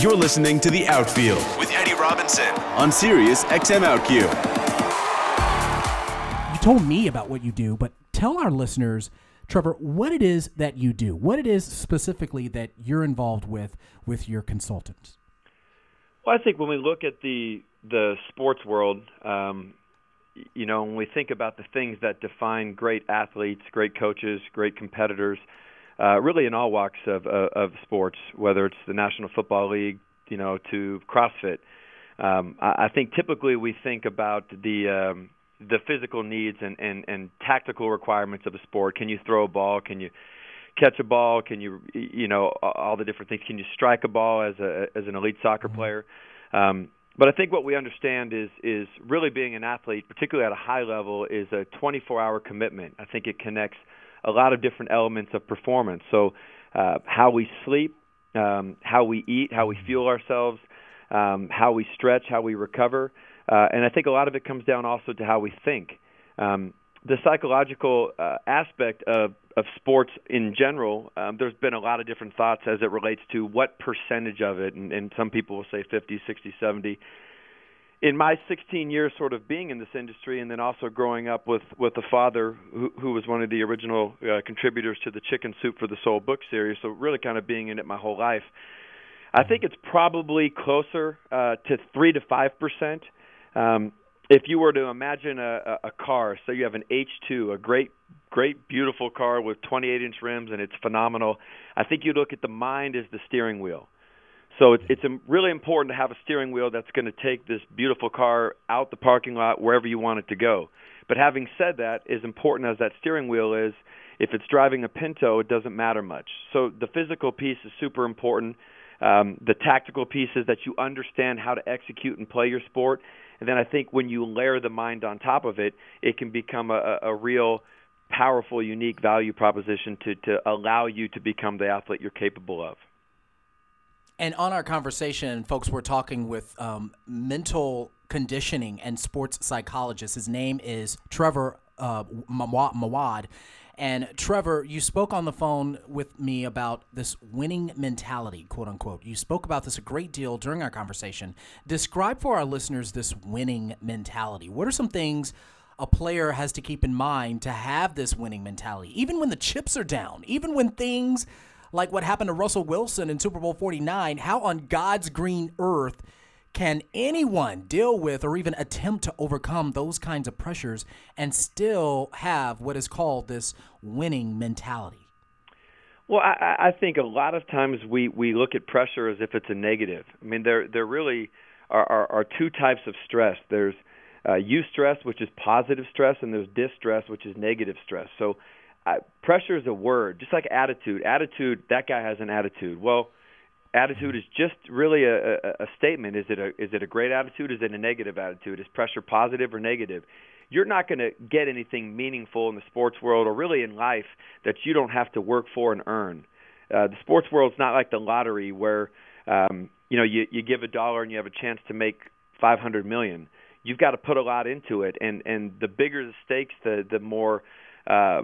You're listening to The Outfield with Eddie Robinson on Sirius XM OutQ. You told me about what you do, but tell our listeners, Trevor, what it is that you do. What it is specifically that you're involved with with your consultants. Well, I think when we look at the the sports world, um, you know, when we think about the things that define great athletes, great coaches, great competitors, uh, really in all walks of, of, of sports, whether it's the National Football League, you know, to CrossFit. Um, I, I think typically we think about the um, the physical needs and, and, and tactical requirements of a sport. Can you throw a ball? Can you catch a ball? Can you you know all the different things? Can you strike a ball as a as an elite soccer mm-hmm. player? Um, but I think what we understand is is really being an athlete, particularly at a high level, is a 24-hour commitment. I think it connects a lot of different elements of performance. So uh, how we sleep, um, how we eat, how we fuel ourselves, um, how we stretch, how we recover, uh, and I think a lot of it comes down also to how we think. Um, the psychological uh, aspect of, of sports in general, um, there's been a lot of different thoughts as it relates to what percentage of it, and, and some people will say 50, 60, 70. In my 16 years sort of being in this industry and then also growing up with, with a father who, who was one of the original uh, contributors to the Chicken Soup for the Soul book series, so really kind of being in it my whole life, I think it's probably closer uh, to 3 to 5%. Um, if you were to imagine a, a, car, so you have an H2, a great, great, beautiful car with 28 inch rims, and it's phenomenal. I think you look at the mind as the steering wheel. So it's it's really important to have a steering wheel that's going to take this beautiful car out the parking lot wherever you want it to go. But having said that, as important as that steering wheel is, if it's driving a Pinto, it doesn't matter much. So the physical piece is super important. Um, the tactical piece is that you understand how to execute and play your sport, and then I think when you layer the mind on top of it, it can become a, a real powerful, unique value proposition to, to allow you to become the athlete you're capable of. And on our conversation, folks, we're talking with um, mental conditioning and sports psychologist. His name is Trevor uh, Moawad. And Trevor, you spoke on the phone with me about this winning mentality, quote unquote. You spoke about this a great deal during our conversation. Describe for our listeners this winning mentality. What are some things a player has to keep in mind to have this winning mentality, even when the chips are down, even when things like what happened to Russell Wilson in Super Bowl 49, how on God's green earth can anyone deal with or even attempt to overcome those kinds of pressures and still have what is called this winning mentality? Well, I, I think a lot of times we, we look at pressure as if it's a negative. I mean, there there really are, are, are two types of stress. There's uh, eustress, which is positive stress, and there's distress, which is negative stress. So, pressure is a word, just like attitude. Attitude, that guy has an attitude. Well, attitude is just really a, a, a statement. Is it a is it a great attitude? Is it a negative attitude? Is pressure positive or negative? You're not going to get anything meaningful in the sports world or really in life that you don't have to work for and earn. Uh, the sports world's not like the lottery where um, you know you you give a dollar and you have a chance to make 500 million. You've got to put a lot into it, and and the bigger the stakes, the the more uh,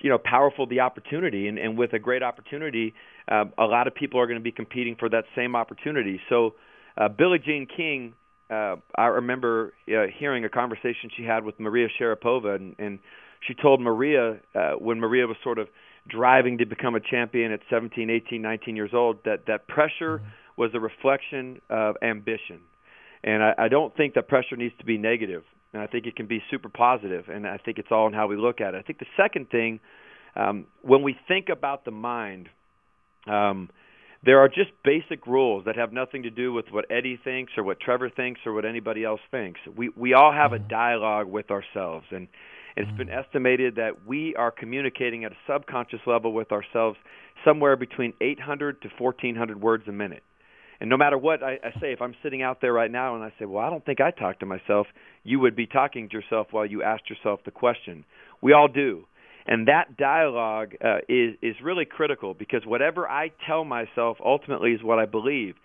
you know powerful the opportunity. And, and with a great opportunity uh, a lot of people are going to be competing for that same opportunity. So uh, billie jean king uh, i remember uh, hearing a conversation she had with maria sharapova. And, and she told maria uh, when maria was sort of driving to become a champion at 17 18 19 years old that that pressure mm-hmm. was a reflection of ambition. And I, I don't think that pressure needs to be negative and I think it can be super positive, and I think it's all in how we look at it. I think the second thing, um, when we think about the mind, um, there are just basic rules that have nothing to do with what Eddie thinks or what Trevor thinks or what anybody else thinks. We we all have a mm-hmm. dialogue with ourselves, and it's been mm-hmm. estimated that we are communicating at a subconscious level with ourselves somewhere between 800 to 1400 words a minute. And no matter what I, I say, if I'm sitting out there right now and I say, "Well, I don't think I talk to myself," you would be talking to yourself while you asked yourself the question. We all do, and that dialogue uh, is is really critical because whatever I tell myself ultimately is what I believe.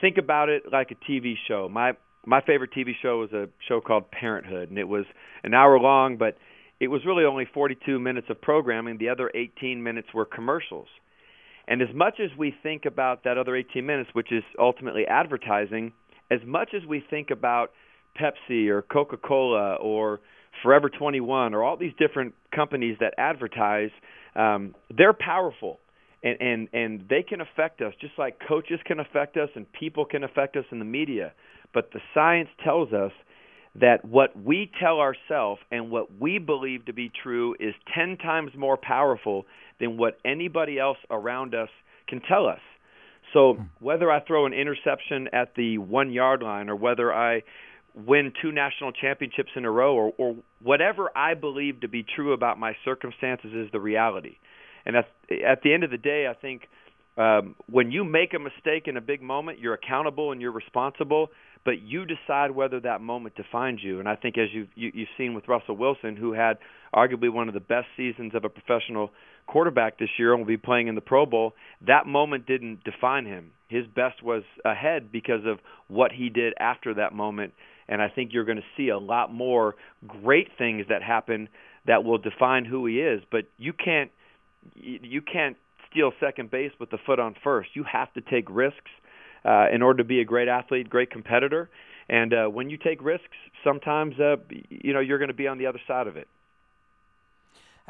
Think about it like a TV show. My my favorite TV show was a show called Parenthood, and it was an hour long, but it was really only 42 minutes of programming. The other 18 minutes were commercials And as much as we think about that other 18 minutes, which is ultimately advertising, as much as we think about Pepsi or Coca Cola or Forever 21 or all these different companies that advertise, um, they're powerful. And, and and they can affect us just like coaches can affect us and people can affect us in the media. But the science tells us that what we tell ourselves and what we believe to be true is 10 times more powerful than what anybody else around us can tell us. So hmm. whether I throw an interception at the one yard line or whether I win two national championships in a row or, or whatever I believe to be true about my circumstances is the reality. And at, at the end of the day, I think um, when you make a mistake in a big moment, you're accountable and you're responsible, but you decide whether that moment defines you. And I think as you've, you, you've seen with Russell Wilson, who had arguably one of the best seasons of a professional quarterback this year and will be playing in the Pro Bowl, that moment didn't define him. His best was ahead because of what he did after that moment and I think you're going to see a lot more great things that happen that will define who he is. But you can't you can't steal second base with the foot on first. You have to take risks uh, in order to be a great athlete, great competitor. And uh, when you take risks, sometimes uh, you know you're going to be on the other side of it.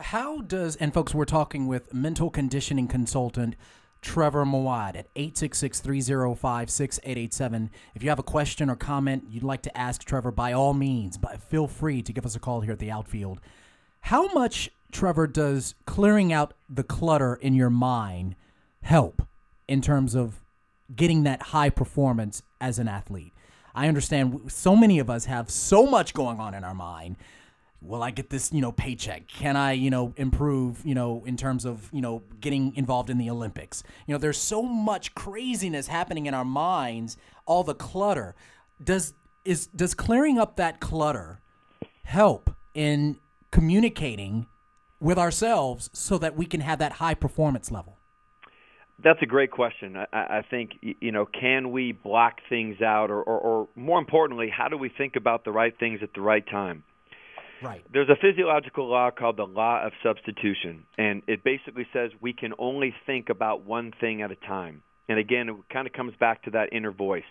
How does and folks, we're talking with mental conditioning consultant Trevor Moawad at 866-305-6887. If you have a question or comment you'd like to ask Trevor, by all means, but feel free to give us a call here at the outfield. How much, Trevor, does clearing out the clutter in your mind help in terms of getting that high performance as an athlete? I understand so many of us have so much going on in our mind will I get this, you know, paycheck? Can I, you know, improve, you know, in terms of, you know, getting involved in the Olympics? You know, there's so much craziness happening in our minds, all the clutter. Does is does clearing up that clutter help in communicating with ourselves so that we can have that high performance level? That's a great question. I, I think you know, can we block things out, or, or, or more importantly, how do we think about the right things at the right time? Right. There's a physiological law called the law of substitution, and it basically says we can only think about one thing at a time. And again, it kind of comes back to that inner voice.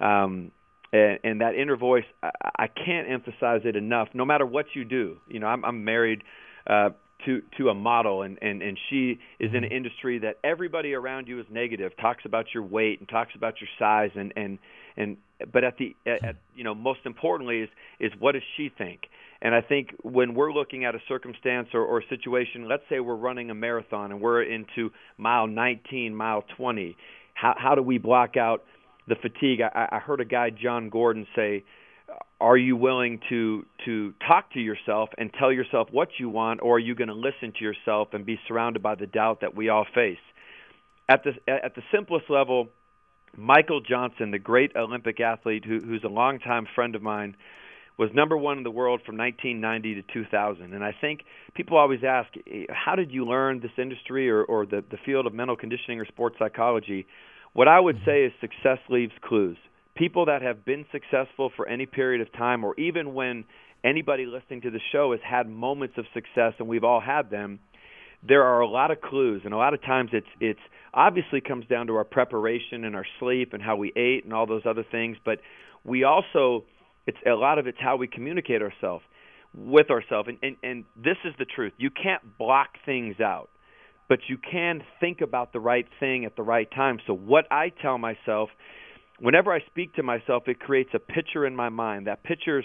Um, and, and that inner voice, I, I can't emphasize it enough. No matter what you do, you know, I'm, I'm married uh, to to a model, and and and she is in an mm-hmm. industry that everybody around you is negative, talks about your weight and talks about your size, and and and but at the at, at you know most importantly is is what does she think? And I think when we're looking at a circumstance or, or situation, let's say we're running a marathon and we're into mile 19, mile 20, how, how do we block out the fatigue? I, I heard a guy, Jon Gordon, say, "Are you willing to to talk to yourself and tell yourself what you want, or are you going to listen to yourself and be surrounded by the doubt that we all face?" At the at the simplest level, Michael Johnson, the great Olympic athlete who, who's a longtime friend of mine, was number one in the world from 1990 to 2000. And I think people always ask, eh, how did you learn this industry or, or the, the field of mental conditioning or sports psychology? What I would mm-hmm. say is success leaves clues. People that have been successful for any period of time, or even when anybody listening to the show has had moments of success, and we've all had them, there are a lot of clues, and a lot of times it's it's obviously comes down to our preparation and our sleep and how we ate and all those other things, but we also it's a lot of it's how we communicate ourselves with ourselves, and, and and this is the truth. You can't block things out, but you can think about the right thing at the right time. So what I tell myself, whenever I speak to myself, it creates a picture in my mind. That picture's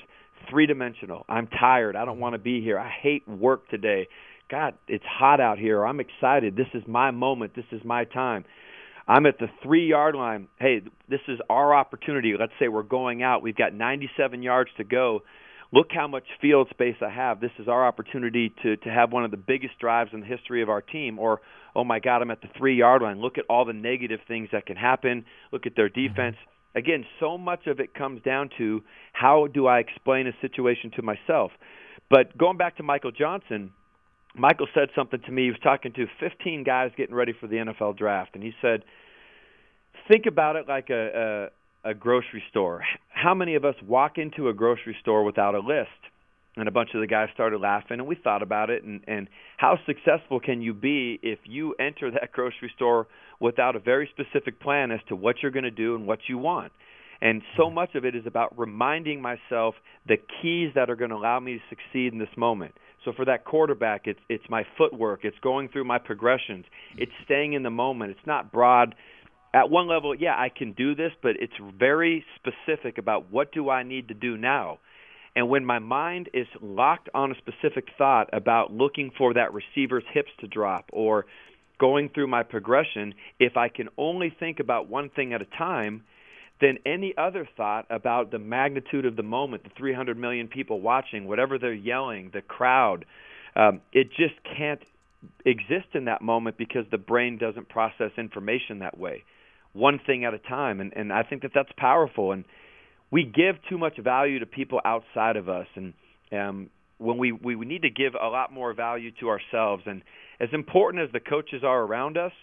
three dimensional. I'm tired. I don't want to be here. I hate work today. God, it's hot out here. I'm excited. This is my moment. This is my time. I'm at the three yard line. Hey, this is our opportunity. Let's say we're going out. We've got 97 yards to go. Look how much field space I have. This is our opportunity to to have one of the biggest drives in the history of our team. Or, oh my God, I'm at the three yard line. Look at all the negative things that can happen. Look at their mm-hmm. defense. Again, so much of it comes down to how do I explain a situation to myself. But going back to Michael Johnson, Michael said something to me. He was talking to 15 guys getting ready for the NFL draft, and he said, "Think about it like a, a, a grocery store. How many of us walk into a grocery store without a list? and a bunch of the guys started laughing, and we thought about it, and and how successful can you be if you enter that grocery store without a very specific plan as to what you're going to do and what you want. And so much of it is about reminding myself the keys that are going to allow me to succeed in this moment. So for that quarterback, it's it's my footwork, it's going through my progressions, it's staying in the moment. It's not broad. At one level, yeah, I can do this, but it's very specific about what do I need to do now. And when my mind is locked on a specific thought about looking for that receiver's hips to drop or going through my progression, if I can only think about one thing at a time, then any other thought about the magnitude of the moment, the 300 million people watching, whatever they're yelling, the crowd, um, it just can't exist in that moment because the brain doesn't process information that way. One thing at a time, and, and I think that that's powerful. And we give too much value to people outside of us, and um, when we we need to give a lot more value to ourselves. And as important as the coaches are around us,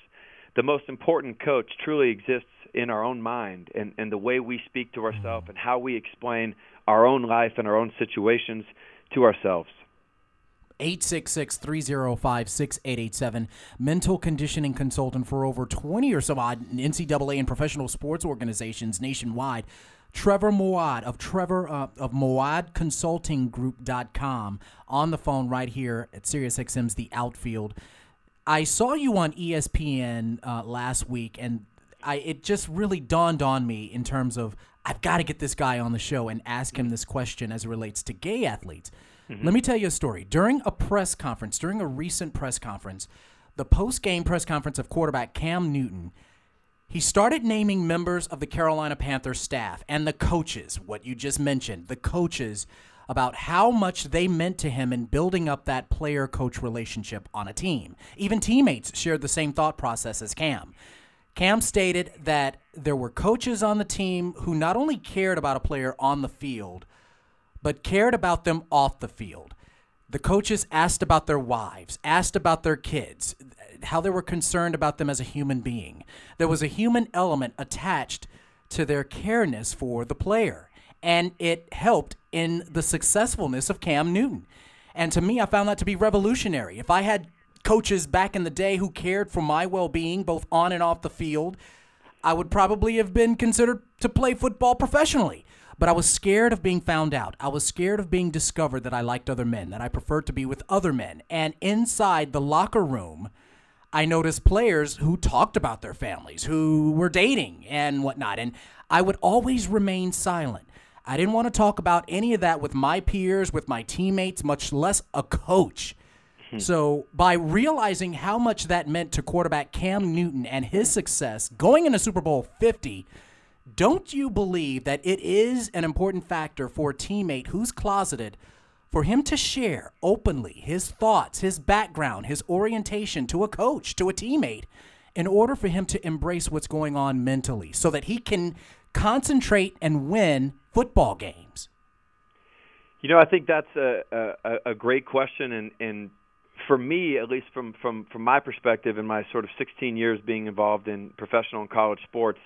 the most important coach truly exists in our own mind and, and the way we speak to ourselves and how we explain our own life and our own situations to ourselves. 866-305-6887 mental conditioning consultant for over 20 or so odd ncaa and professional sports organizations nationwide Trevor Moawad of Trevor uh, of Moawad Consulting Group.com on the phone right here at SiriusXM's The Outfield. I saw you on ESPN uh, last week, and I it just really dawned on me in terms of I've got to get this guy on the show and ask him this question as it relates to gay athletes. Mm-hmm. Let me tell you a story. During a press conference, during a recent press conference, the post game press conference of quarterback Cam Newton he started naming members of the Carolina Panthers staff and the coaches, what you just mentioned, the coaches, about how much they meant to him in building up that player coach relationship on a team. Even teammates shared the same thought process as Cam. Cam stated that there were coaches on the team who not only cared about a player on the field, but cared about them off the field. The coaches asked about their wives, asked about their kids how they were concerned about them as a human being. There was a human element attached to their careness for the player, and it helped in the successfulness of Cam Newton. And to me, I found that to be revolutionary. If I had coaches back in the day who cared for my well being, both on and off the field, I would probably have been considered to play football professionally. But I was scared of being found out. I was scared of being discovered that I liked other men, that I preferred to be with other men. And inside the locker room, I noticed players who talked about their families, who were dating and whatnot. And I would always remain silent. I didn't want to talk about any of that with my peers, with my teammates, much less a coach. Hmm. So, by realizing how much that meant to quarterback Cam Newton and his success going into Super Bowl 50, don't you believe that it is an important factor for a teammate who's closeted for him to share openly his thoughts, his background, his orientation to a coach, to a teammate, in order for him to embrace what's going on mentally so that he can concentrate and win football games? You know, I think that's a, a, a great question. And, and for me, at least from, from, from my perspective in my sort of 16 years being involved in professional and college sports,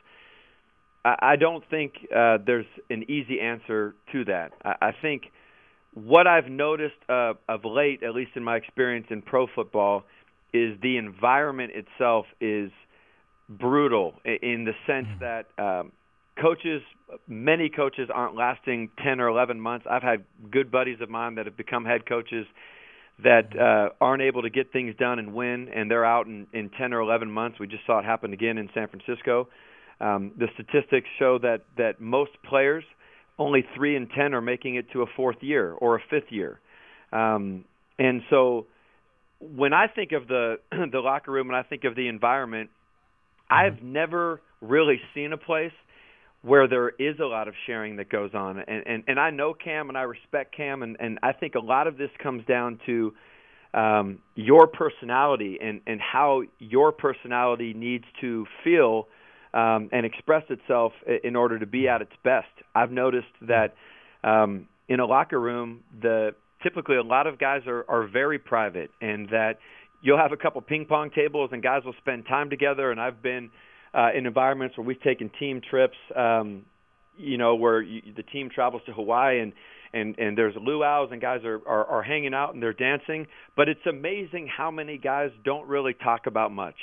I, I don't think uh, there's an easy answer to that. I, I think – what I've noticed uh, of late, at least in my experience in pro football, is the environment itself is brutal in the sense mm-hmm. that um, coaches, many coaches, aren't lasting 10 or 11 months. I've had good buddies of mine that have become head coaches that mm-hmm. uh, aren't able to get things done and win, and they're out in, in 10 or 11 months. We just saw it happen again in San Francisco. Um, the statistics show that that most players – only three in ten are making it to a fourth year or a fifth year. Um, and so when I think of the the locker room and I think of the environment, mm-hmm. I've never really seen a place where there is a lot of sharing that goes on. And and, and I know Cam and I respect Cam and, and I think a lot of this comes down to um, your personality and, and how your personality needs to feel um, and express itself in order to be at its best. I've noticed that um, in a locker room, the typically a lot of guys are, are very private, and that you'll have a couple ping pong tables and guys will spend time together. And I've been uh, in environments where we've taken team trips. Um, you know, where you, the team travels to Hawaii and and and there's luau's and guys are, are are hanging out and they're dancing. But it's amazing how many guys don't really talk about much,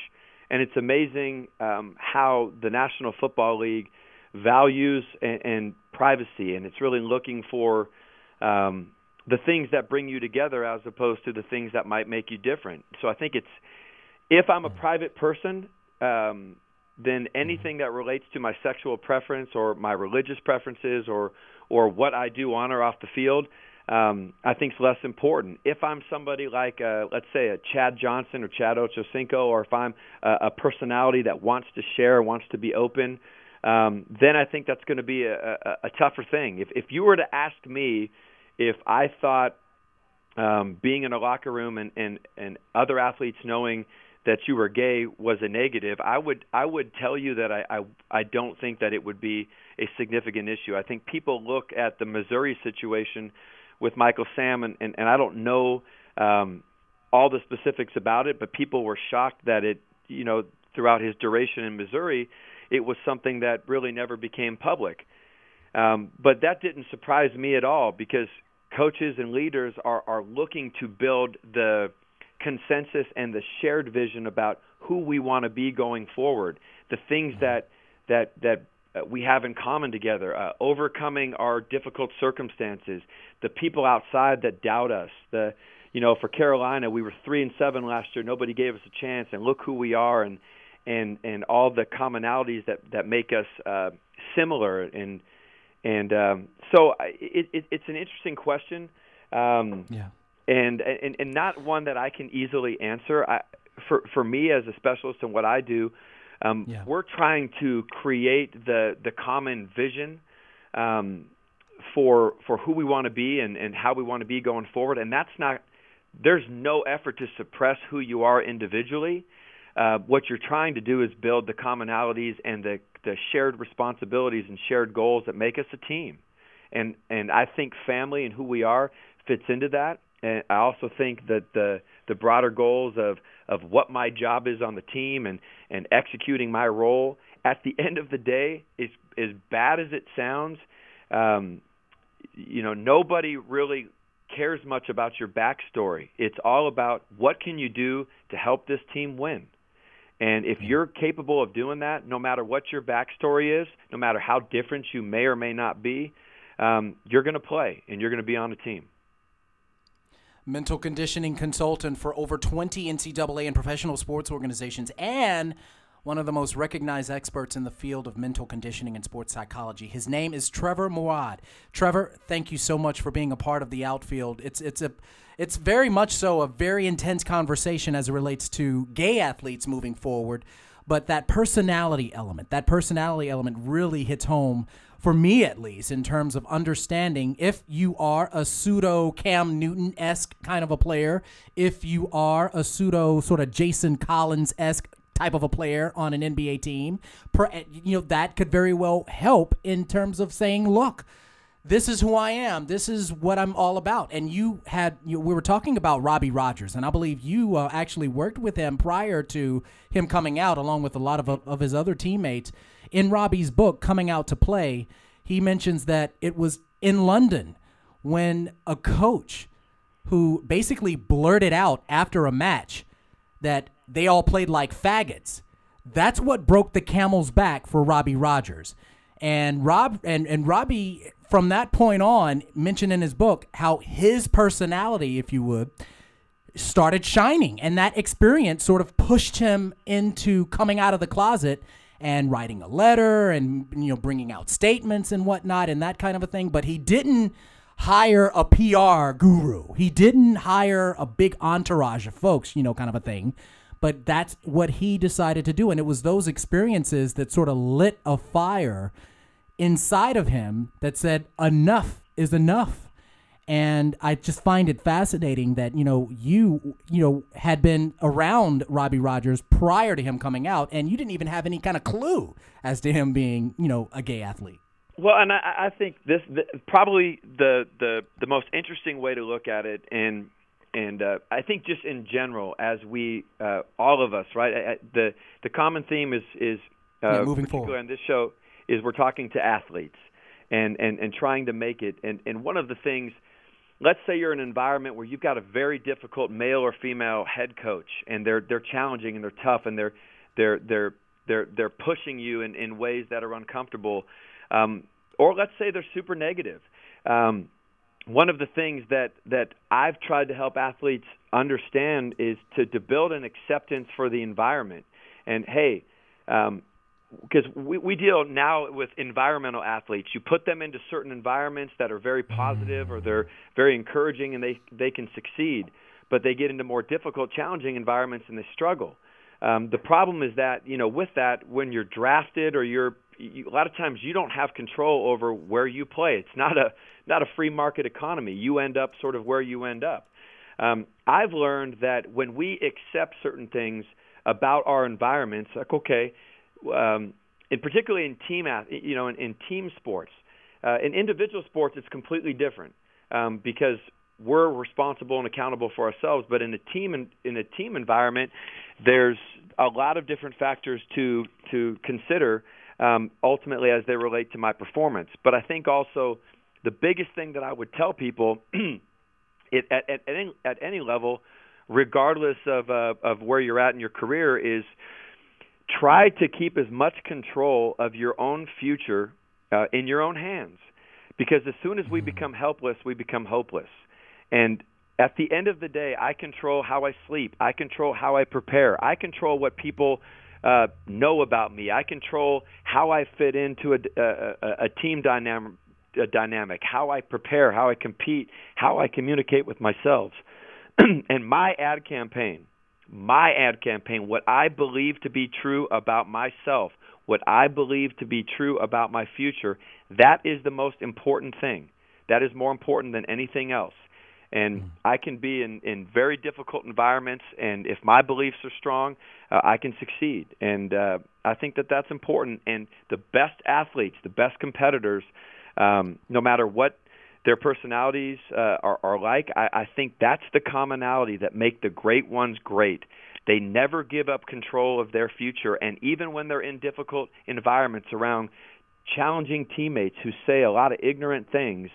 and it's amazing um, how the National Football League values and, and privacy, and it's really looking for um, the things that bring you together as opposed to the things that might make you different. So I think it's if I'm a mm-hmm. private person, um, then mm-hmm. anything that relates to my sexual preference or my religious preferences or or what I do on or off the field, um, I think is less important. If I'm somebody like, uh, let's say, a Chad Johnson or Chad Ochocinco, or if I'm a, a personality that wants to share, wants to be open, um, then I think that's going to be a, a, a tougher thing. If if you were to ask me if I thought um, being in a locker room and, and and other athletes knowing that you were gay was a negative, I would I would tell you that I I, I don't think that it would be a significant issue. I think people look at the Missouri situation with Michael Sam, and and, and I don't know um, all the specifics about it, but people were shocked that it you know throughout his duration in Missouri, it was something that really never became public. Um, but that didn't surprise me at all because coaches and leaders are are looking to build the consensus and the shared vision about who we want to be going forward, the things mm-hmm. that that that uh, we have in common together, uh, overcoming our difficult circumstances, the people outside that doubt us, the you know for Carolina we were three and seven last year, nobody gave us a chance, and look who we are, and and and all the commonalities that that make us uh, similar, and and um, so it, it, it's an interesting question. Um, yeah and and and not one that I can easily answer. I, for for me as a specialist in what I do, um, yeah. we're trying to create the the common vision um, for for who we want to be and and how we want to be going forward. And that's not there's no effort to suppress who you are individually. Uh, what you're trying to do is build the commonalities and the the shared responsibilities and shared goals that make us a team. And and I think family and who we are fits into that and I also think that the the broader goals of of what my job is on the team and and executing my role at the end of the day is as bad as it sounds um you know nobody really cares much about your backstory. It's all about what can you do to help this team win. And if you're capable of doing that no matter what your backstory is no matter how different you may or may not be um, you're going to play and you're going to be on a team mental conditioning consultant for over 20 NCAA and professional sports organizations, and one of the most recognized experts in the field of mental conditioning and sports psychology. His name is Trevor Moawad. Trevor, thank you so much for being a part of the outfield. It's it's a it's very much so a very intense conversation as it relates to gay athletes moving forward, but that personality element, that personality element really hits home for me at least, in terms of understanding if you are a pseudo Cam Newton esque kind of a player, if you are a pseudo sort of Jason Collins esque type of a player on an NBA team, you know, that could very well help in terms of saying, look, this is who I am. This is what I'm all about. And you had, you, we were talking about Robbie Rogers, and I believe you uh, actually worked with him prior to him coming out, along with a lot of, of his other teammates. In Robbie's book, Coming Out to Play, he mentions that it was in London when a coach who basically blurted out after a match that they all played like faggots. That's what broke the camel's back for Robbie Rogers. And Rob and, and Robbie from that point on mentioned in his book how his personality, if you would, started shining and that experience sort of pushed him into coming out of the closet and writing a letter and you know bringing out statements and whatnot and that kind of a thing. But he didn't hire a PR guru. He didn't hire a big entourage of folks, you know, kind of a thing. But that's what he decided to do, and it was those experiences that sort of lit a fire inside of him that said enough is enough and I just find it fascinating that you know you you know had been around Robbie Rogers prior to him coming out, and you didn't even have any kind of clue as to him being you know a gay athlete. Well, and I, I think this the, probably the the the most interesting way to look at it, and and uh, I think just in general, as we uh, all of us, right? The the common theme is is uh, yeah, moving forward on this show is we're talking to athletes and and and trying to make it. And and one of the things, let's say you're in an environment where you've got a very difficult male or female head coach, and they're they're challenging and they're tough and they're they're they're they're they're pushing you in in ways that are uncomfortable. Um, or let's say they're super negative. Um, one of the things that that I've tried to help athletes understand is to to build an acceptance for the environment. And hey, um, because we, we deal now with environmental athletes. You put them into certain environments that are very positive or they're very encouraging and they they can succeed, but they get into more difficult, challenging environments and they struggle. Um, the problem is that you know with that when you're drafted or you're you, a lot of times you don't have control over where you play. It's not a not a free market economy. You end up sort of where you end up. Um, I've learned that when we accept certain things about our environments, like okay, um, and particularly in team, you know, in, in team sports, uh, in individual sports, it's completely different um, because we're responsible and accountable for ourselves. But in a team in, in a team environment, there's a lot of different factors to to consider um, ultimately as they relate to my performance. But I think also the biggest thing that I would tell people it, at, at, at, any, at any level, regardless of, uh, of where you're at in your career, is try to keep as much control of your own future uh, in your own hands. Because as soon as we mm-hmm. become helpless, we become hopeless. And at the end of the day, I control how I sleep. I control how I prepare. I control what people uh, know about me. I control how I fit into a, a, a team dynamic, a dynamic, how I prepare, how I compete, how I communicate with myself. and my ad campaign, my ad campaign, what I believe to be true about myself, what I believe to be true about my future, that is the most important thing. That is more important than anything else. And mm. I can be in, in very difficult environments, and if my beliefs are strong, uh, I can succeed. And uh, I think that that's important. And the best athletes, the best competitors, um, no matter what their personalities uh, are, are like, I, I think that's the commonality that make the great ones great. They never give up control of their future, and even when they're in difficult environments around challenging teammates who say a lot of ignorant things,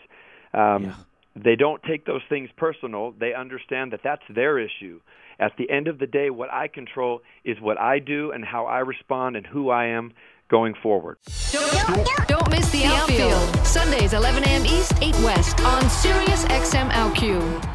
um, yeah they don't take those things personal. They understand that that's their issue. At the end of the day, what I control is what I do and how I respond and who I am going forward. Don't, don't miss the outfield. Sundays, 11 a.m. East, 8 West on Sirius XM OutQ.